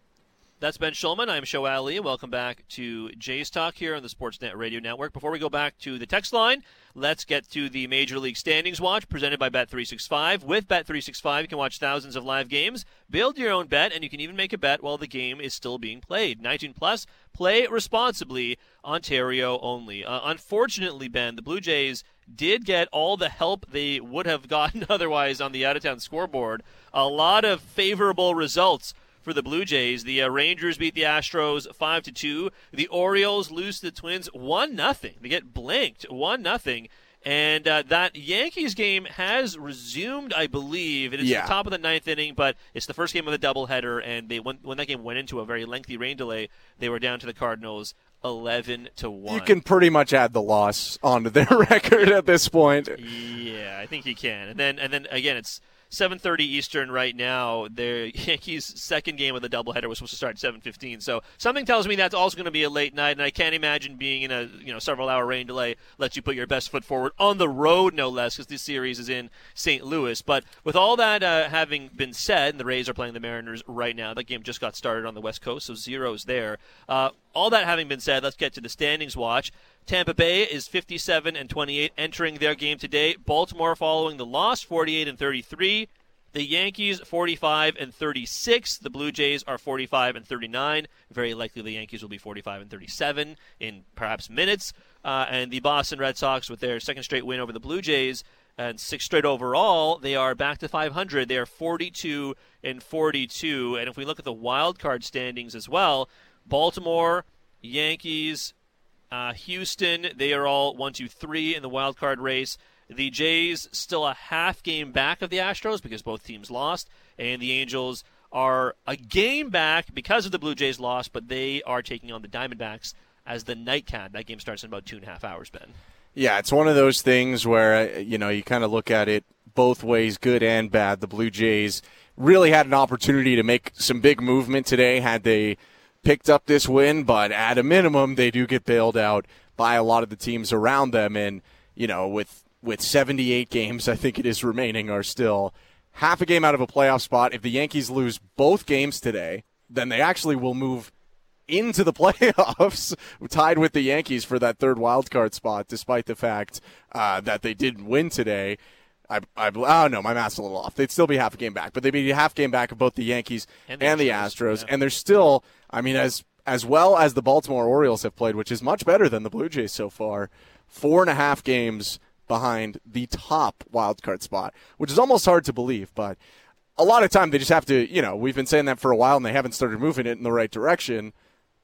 That's Ben Shulman. I'm Sho Alli. Welcome back to Jays Talk here on the Sportsnet Radio Network. Before we go back to the text line, let's get to the Major League Standings Watch presented by Bet365. With Bet365, you can watch thousands of live games, build your own bet, and you can even make a bet while the game is still being played. 19 plus, play responsibly, Ontario only. Uh, unfortunately, Ben, the Blue Jays did get all the help they would have gotten otherwise on the out of town scoreboard. A lot of favorable results for the Blue Jays. The uh, Rangers beat the Astros five to two. The Orioles lose to the Twins one nothing. They get blanked one nothing. And uh, that Yankees game has resumed, I believe. It is yeah. the top of the ninth inning, but it's the first game of the doubleheader. And they when, when that game went into a very lengthy rain delay, they were down to the Cardinals eleven to one. You can pretty much add the loss onto their record at this point. Yeah, I think you can. And then and then again, it's 7:30 Eastern right now. The Yankees' second game of the doubleheader was supposed to start at 7:15. So something tells me that's also going to be a late night, and I can't imagine being in a you know several hour rain delay lets you put your best foot forward on the road, no less, because this series is in St. Louis. But with all that uh, having been said, and the Rays are playing the Mariners right now. That game just got started on the West Coast, so zeros there. Uh, all that having been said, let's get to the standings watch. Tampa Bay is 57 and 28 entering their game today. Baltimore following the loss 48 and 33. The Yankees 45 and 36. The Blue Jays are 45 and 39. Very likely the Yankees will be 45 and 37 in perhaps minutes. Uh, and the Boston Red Sox with their second straight win over the Blue Jays and six straight overall, they are back to 500. They are 42 and 42. And if we look at the wild card standings as well, Baltimore, Yankees, uh, Houston, they are all one, two, three in the wild card race. The Jays still a half game back of the Astros because both teams lost, and the Angels are a game back because of the Blue Jays loss, but they are taking on the Diamondbacks as the nightcap. That game starts in about two and a half hours, Ben. Yeah, it's one of those things where uh, you know you kind of look at it both ways, good and bad. The Blue Jays really had an opportunity to make some big movement today had they picked up this win, but at a minimum, they do get bailed out by a lot of the teams around them. And, you know, with, with 78 games, I think it is remaining, are still half a game out of a playoff spot. If the Yankees lose both games today, then they actually will move into the playoffs, tied with the Yankees for that third wild card spot, despite the fact uh, that they didn't win today. I, I, oh no, my math's a little off. They'd still be half a game back, but they'd be half game back of both the Yankees and the, and the Astros, yeah. and they're still. I mean, as as well as the Baltimore Orioles have played, which is much better than the Blue Jays so far. Four and a half games behind the top wild card spot, which is almost hard to believe, but a lot of time they just have to, you know, we've been saying that for a while and they haven't started moving it in the right direction.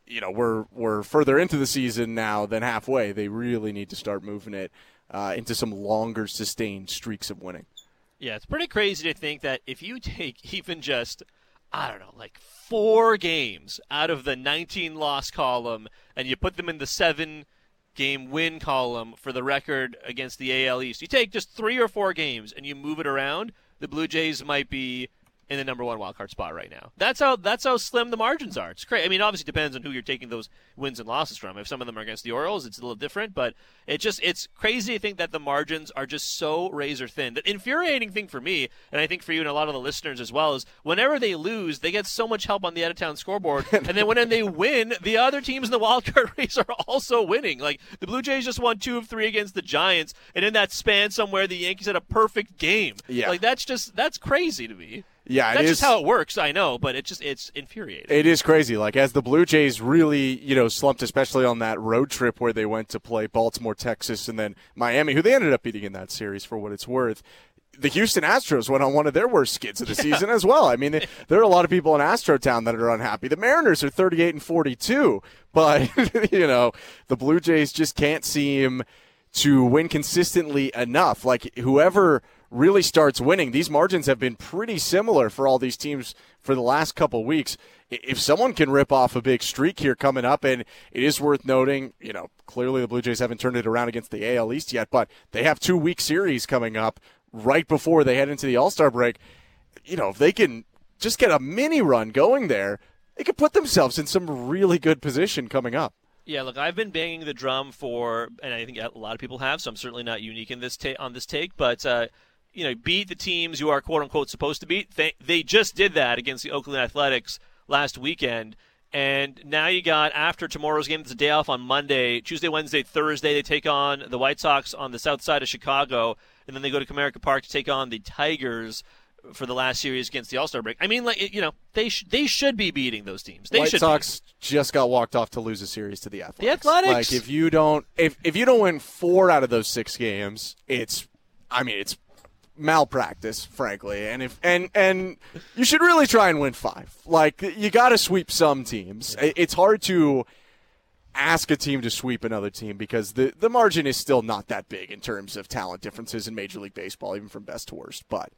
You know, we're we're further into the season now than halfway. They really need to start moving it uh, into some longer sustained streaks of winning. Yeah, it's pretty crazy to think that if you take even just I don't know, like four games out of the 19 loss column and you put them in the seven game win column for the record against the AL East. You take just three or four games and you move it around, the Blue Jays might be in the number one wildcard spot right now. That's how that's how slim the margins are. It's crazy. I mean, obviously, it depends on who you're taking those wins and losses from. If some of them are against the Orioles, it's a little different. But it just it's crazy to think that the margins are just so razor thin. The infuriating thing for me, and I think for you and a lot of the listeners as well, is whenever they lose, they get so much help on the out of town scoreboard, and then when they win, the other teams in the wildcard race are also winning. Like the Blue Jays just won two of three against the Giants, and in that span somewhere, the Yankees had a perfect game. Yeah, like that's just that's crazy to me. Yeah, that's is, just how it works. I know, but it just it's infuriating. It is crazy. Like as the Blue Jays really, you know, slumped, especially on that road trip where they went to play Baltimore, Texas, and then Miami, who they ended up beating in that series for what it's worth. The Houston Astros went on one of their worst skids of the yeah. season as well. I mean, there are a lot of people in Astro Town that are unhappy. The Mariners are 38 and 42, but you know, the Blue Jays just can't seem to win consistently enough. Like whoever really starts winning. These margins have been pretty similar for all these teams for the last couple weeks. If someone can rip off a big streak here coming up, and it is worth noting, you know, clearly the Blue Jays haven't turned it around against the AL East yet, but they have two week series coming up right before they head into the All Star break. You know, if they can just get a mini run going there, they could put themselves in some really good position coming up. Yeah, look, I've been banging the drum for, and I think a lot of people have, so I'm certainly not unique in this ta- on this take. But uh, you know, beat the teams you are quote unquote supposed to beat. They, they just did that against the Oakland Athletics last weekend. And now you got after tomorrow's game, it's a day off on Monday, Tuesday, Wednesday, Thursday. They take on the White Sox on the south side of Chicago, and then they go to Comerica Park to take on the Tigers for the last series against the All Star break. I mean, like you know, they sh- they should be beating those teams. They White should Sox be. just got walked off to lose a series to the Athletics. The Athletics. Like if you don't if if you don't win four out of those six games, it's I mean it's malpractice, frankly. And if and and you should really try and win five. Like you got to sweep some teams. It's hard to ask a team to sweep another team because the the margin is still not that big in terms of talent differences in Major League Baseball, even from best to worst. But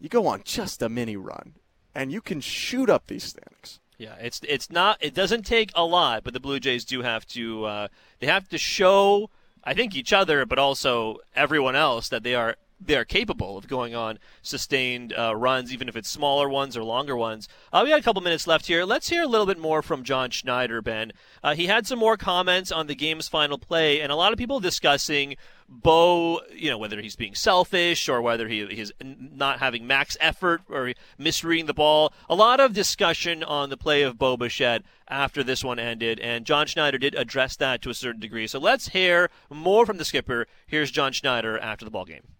you go on just a mini run, and you can shoot up these standings. Yeah, it's it's not. It doesn't take a lot, but the Blue Jays do have to. Uh, they have to show. I think each other, but also everyone else, that they are they are capable of going on sustained uh, runs, even if it's smaller ones or longer ones. Uh, we got a couple minutes left here. Let's hear a little bit more from John Schneider, Ben. Uh, he had some more comments on the game's final play, and a lot of people discussing Bo, you know, whether he's being selfish or whether he is not having max effort or misreading the ball. A lot of discussion on the play of Bo Bichette after this one ended, and John Schneider did address that to a certain degree. So let's hear more from the skipper. Here's John Schneider after the ball game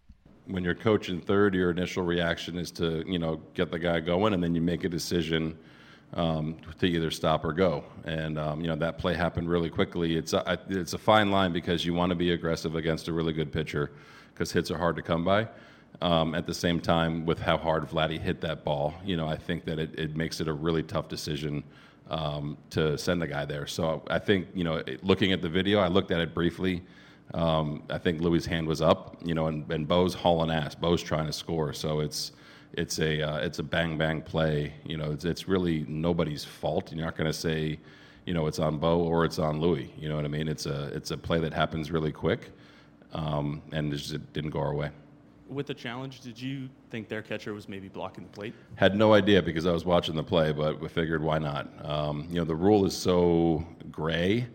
when you're coaching third, your initial reaction is to you know get the guy going, and then you make a decision um, to either stop or go. And um, you know that play happened really quickly. It's a, it's a fine line because you want to be aggressive against a really good pitcher because hits are hard to come by. Um, at the same time, with how hard Vladdy hit that ball, you know I think that it, it makes it a really tough decision um, to send the guy there. So I think you know looking at the video, I looked at it briefly. Um, I think Luis' hand was up, you know, and, and Bo's hauling ass. Bo's trying to score, so it's it's a uh, it's a bang bang play. You know, it's, it's really nobody's fault. You're not going to say, you know, it's on Bo or it's on Luis. You know what I mean? It's a it's a play that happens really quick, um, and it, just, it didn't go our way. With the challenge, did you think their catcher was maybe blocking the plate? Had no idea because I was watching the play, but we figured why not. Um, you know, the rule is so gray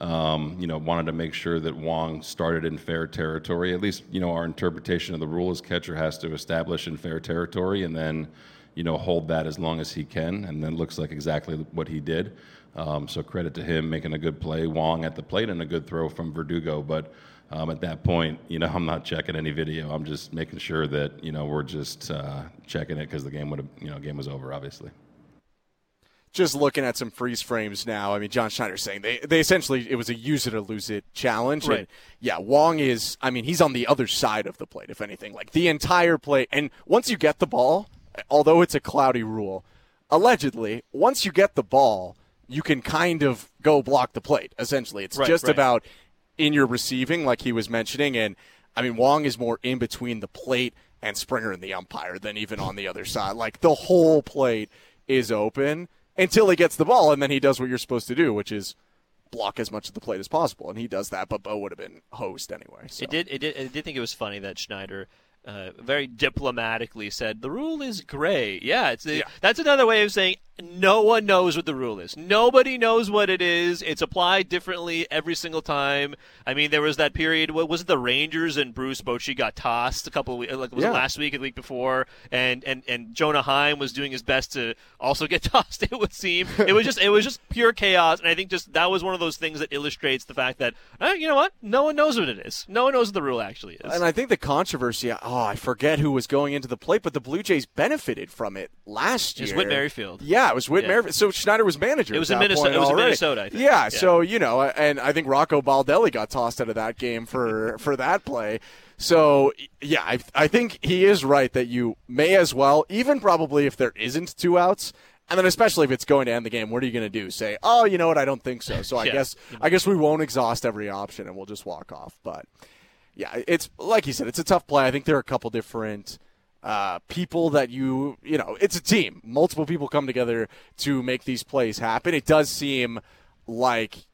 Um, you know, wanted to make sure that Wong started in fair territory. At least, you know, our interpretation of the rule is catcher has to establish in fair territory and then, you know, hold that as long as he can. And then looks like exactly what he did. Um, so credit to him making a good play. Wong at the plate and a good throw from Verdugo. But um, at that point, you know, I'm not checking any video. I'm just making sure that you know we're just uh, checking it because the game would have, you know, game was over, obviously just looking at some freeze frames now, I mean, John Schneider's saying they, they essentially, it was a use it or lose it challenge. Right. And yeah, Wong is, I mean, he's on the other side of the plate, if anything. Like the entire plate. And once you get the ball, although it's a cloudy rule, allegedly, once you get the ball, you can kind of go block the plate, essentially. It's right, just right. about in your receiving, like he was mentioning. And I mean, Wong is more in between the plate and Springer and the umpire than even on the other side. Like the whole plate is open until he gets the ball, and then he does what you're supposed to do, which is block as much of the plate as possible, and he does that. But Bo would have been host anyway. So. It did. It did. I did think it was funny that Schneider. Uh, very diplomatically said the rule is gray. Yeah, it's Yeah. that's another way of saying no one knows what the rule is. Nobody knows what it is. It's applied differently every single time. I mean, there was that period. What was it? The Rangers and Bruce Bochy got tossed a couple of weeks. Like was Yeah. it last week or the week before? And and and Jonah Heim was doing his best to also get tossed. It would seem it was just it was just pure chaos. And I think just that was one of those things that illustrates the fact that uh, you know what? No one knows what it is. No one knows what the rule actually is. And I think the controversy, oh, I forget who was going into the plate, but the Blue Jays benefited from it last It was year. Whit Merrifield. Yeah, it was Whit Yeah. Merrifield. So Schneider was manager. It was in Minnesota- it was in. Minnesota, I think. Yeah, Yeah. so you know, and I think Rocco Baldelli got tossed out of that game for for that play. So yeah, I, I think he is right that you may as well, even probably if there isn't two outs, and then especially if it's going to end the game, what are you going to do? Say, oh, you know what? I don't think so. So I Yeah. guess I guess we won't exhaust every option and we'll just walk off. But yeah, it's like you said, it's a tough play. I think there are a couple different uh, people that you you know, it's a team. Multiple people come together to make these plays happen. It does seem like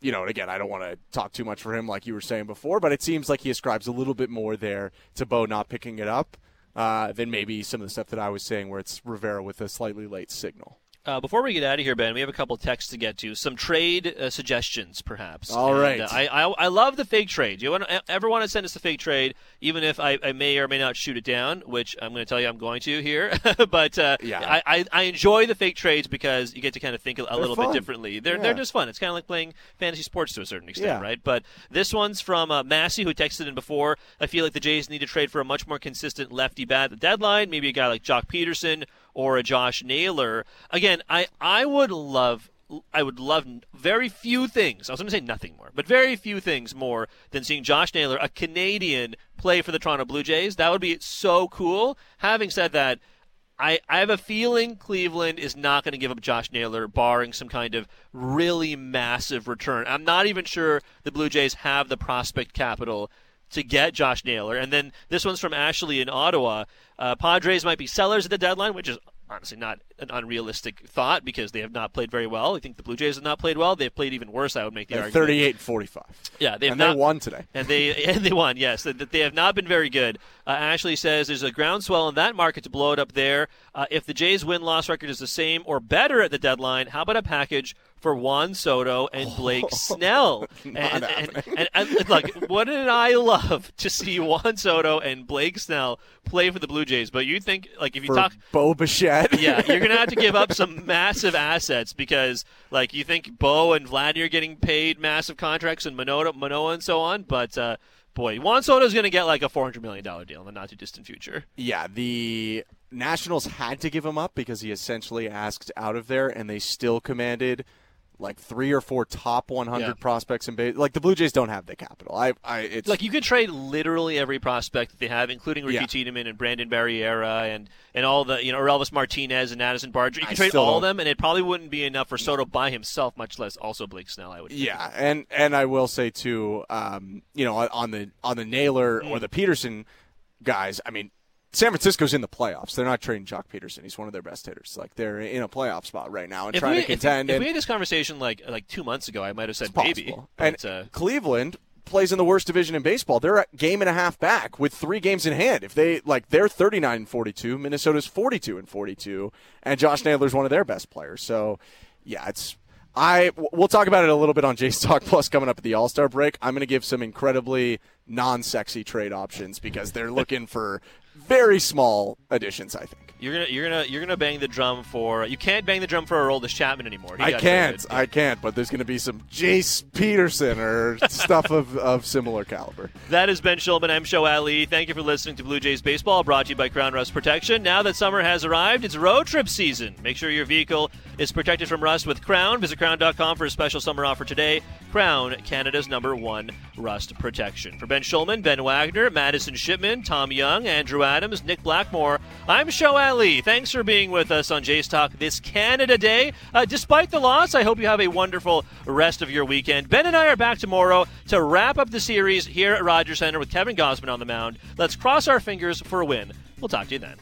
you know, and again, I don't want to talk too much for him, like you were saying before, but it seems like he ascribes a little bit more there to Bo not picking it up uh, than maybe some of the stuff that I was saying, where it's Rivera with a slightly late signal. Uh, before we get out of here, Ben, we have a couple texts to get to. Some trade uh, suggestions, perhaps. All And, right. uh, I, I I love the fake trade. You want ever want to send us a fake trade, even if I, I may or may not shoot it down, which I'm going to tell you I'm going to here. but uh, Yeah. I, I, I enjoy the fake trades because you get to kind of think a, a little fun. bit differently. They're Yeah. they're just fun. It's kind of like playing fantasy sports to a certain extent, Yeah. right? But this one's from uh, Massey, who texted in before. I feel like the Jays need to trade for a much more consistent lefty bat at the deadline. Maybe a guy like Joc Pederson or a Josh Naylor. Again, I, I would love I would love very few things. I was going to say nothing more, but very few things more than seeing Josh Naylor, a Canadian, play for the Toronto Blue Jays. That would be so cool. Having said that, I, I have a feeling Cleveland is not going to give up Josh Naylor, barring some kind of really massive return. I'm not even sure the Blue Jays have the prospect capital to get Josh Naylor. And then this one's from Ashley in Ottawa. Uh, Padres might be sellers at the deadline, which is honestly not an unrealistic thought because they have not played very well. I think the Blue Jays have not played well. They've played even worse. I would make the At argument. 38 and 45. Yeah, they've and not they won today. and they and they won. Yes, that they have not been very good. Uh, Ashley says there's a groundswell in that market to blow it up there. Uh, if the Jays' win-loss record is the same or better at the deadline, how about a package for Juan Soto and Blake Snell? and, and, and, and look, wouldn't I love to see Juan Soto and Blake Snell play for the Blue Jays? But you think like if you For talk Bo Bichette. yeah, you're gonna have to give up some massive assets because, like, you think Bo and Vladdy are getting paid massive contracts and Manoah, Manoah and so on, but uh, boy, Juan Soto's gonna get like a four hundred million dollar deal in the not too distant future. Yeah, the Nationals had to give him up because he essentially asked out of there, and they still commanded like three or four top 100 Yeah. prospects in base. Like the Blue Jays don't have the capital. I, I, it's Like, you could trade literally every prospect that they have, including Ricky Yeah. Tiedemann and Brandon Barriera and and all the you know Elvis Martinez and Addison Barger. You I could trade all of don't- them, and it probably wouldn't be enough for Soto by himself, much less also Blake Snell. I would. think. Yeah, and and I will say too, um, you know, on the on the Naylor Mm. or the Peterson guys. I mean, San Francisco's in the playoffs. They're not trading Joc Pederson. He's one of their best hitters. Like they're in a playoff spot right now and If trying we, to contend. if, if we had this conversation like like two months ago, I might have said maybe. and uh, Cleveland plays in the worst division in baseball. They're a game and a half back with three games in hand. If they like, they're 39 and 42. Minnesota's 42 and 42, and Josh Naylor's one of their best players. So, yeah, it's. I we'll talk about it a little bit on Jays Talk Plus coming up at the All Star break. I'm going to give some incredibly non-sexy trade options because they're looking for very small additions. I think. You're gonna you're gonna you're gonna bang the drum for you can't bang the drum for Aroldis Chapman anymore. He I can't. I can't. But there's going to be some Jace Peterson or stuff of, of similar caliber. That is Ben Shulman. I'm Sho Alli. Thank you for listening to Blue Jays Baseball, brought to you by Krown Rust Protection. Now that summer has arrived, it's road trip season. Make sure your vehicle is protected from rust with Krown. Visit Krown.com for a special summer offer today. Krown, Canada's number one rust protection. For Ben Shulman, Ben Wagner, Madison Shipman, Tom Young, Andrew Adams, Nick Blackmore, I'm Sho Alli. Thanks for being with us on Jays Talk this Canada Day. Uh, despite the loss, I hope you have a wonderful rest of your weekend. Ben and I are back tomorrow to wrap up the series here at Rogers Centre with Kevin Gausman on the mound. Let's cross our fingers for a win. We'll talk to you then.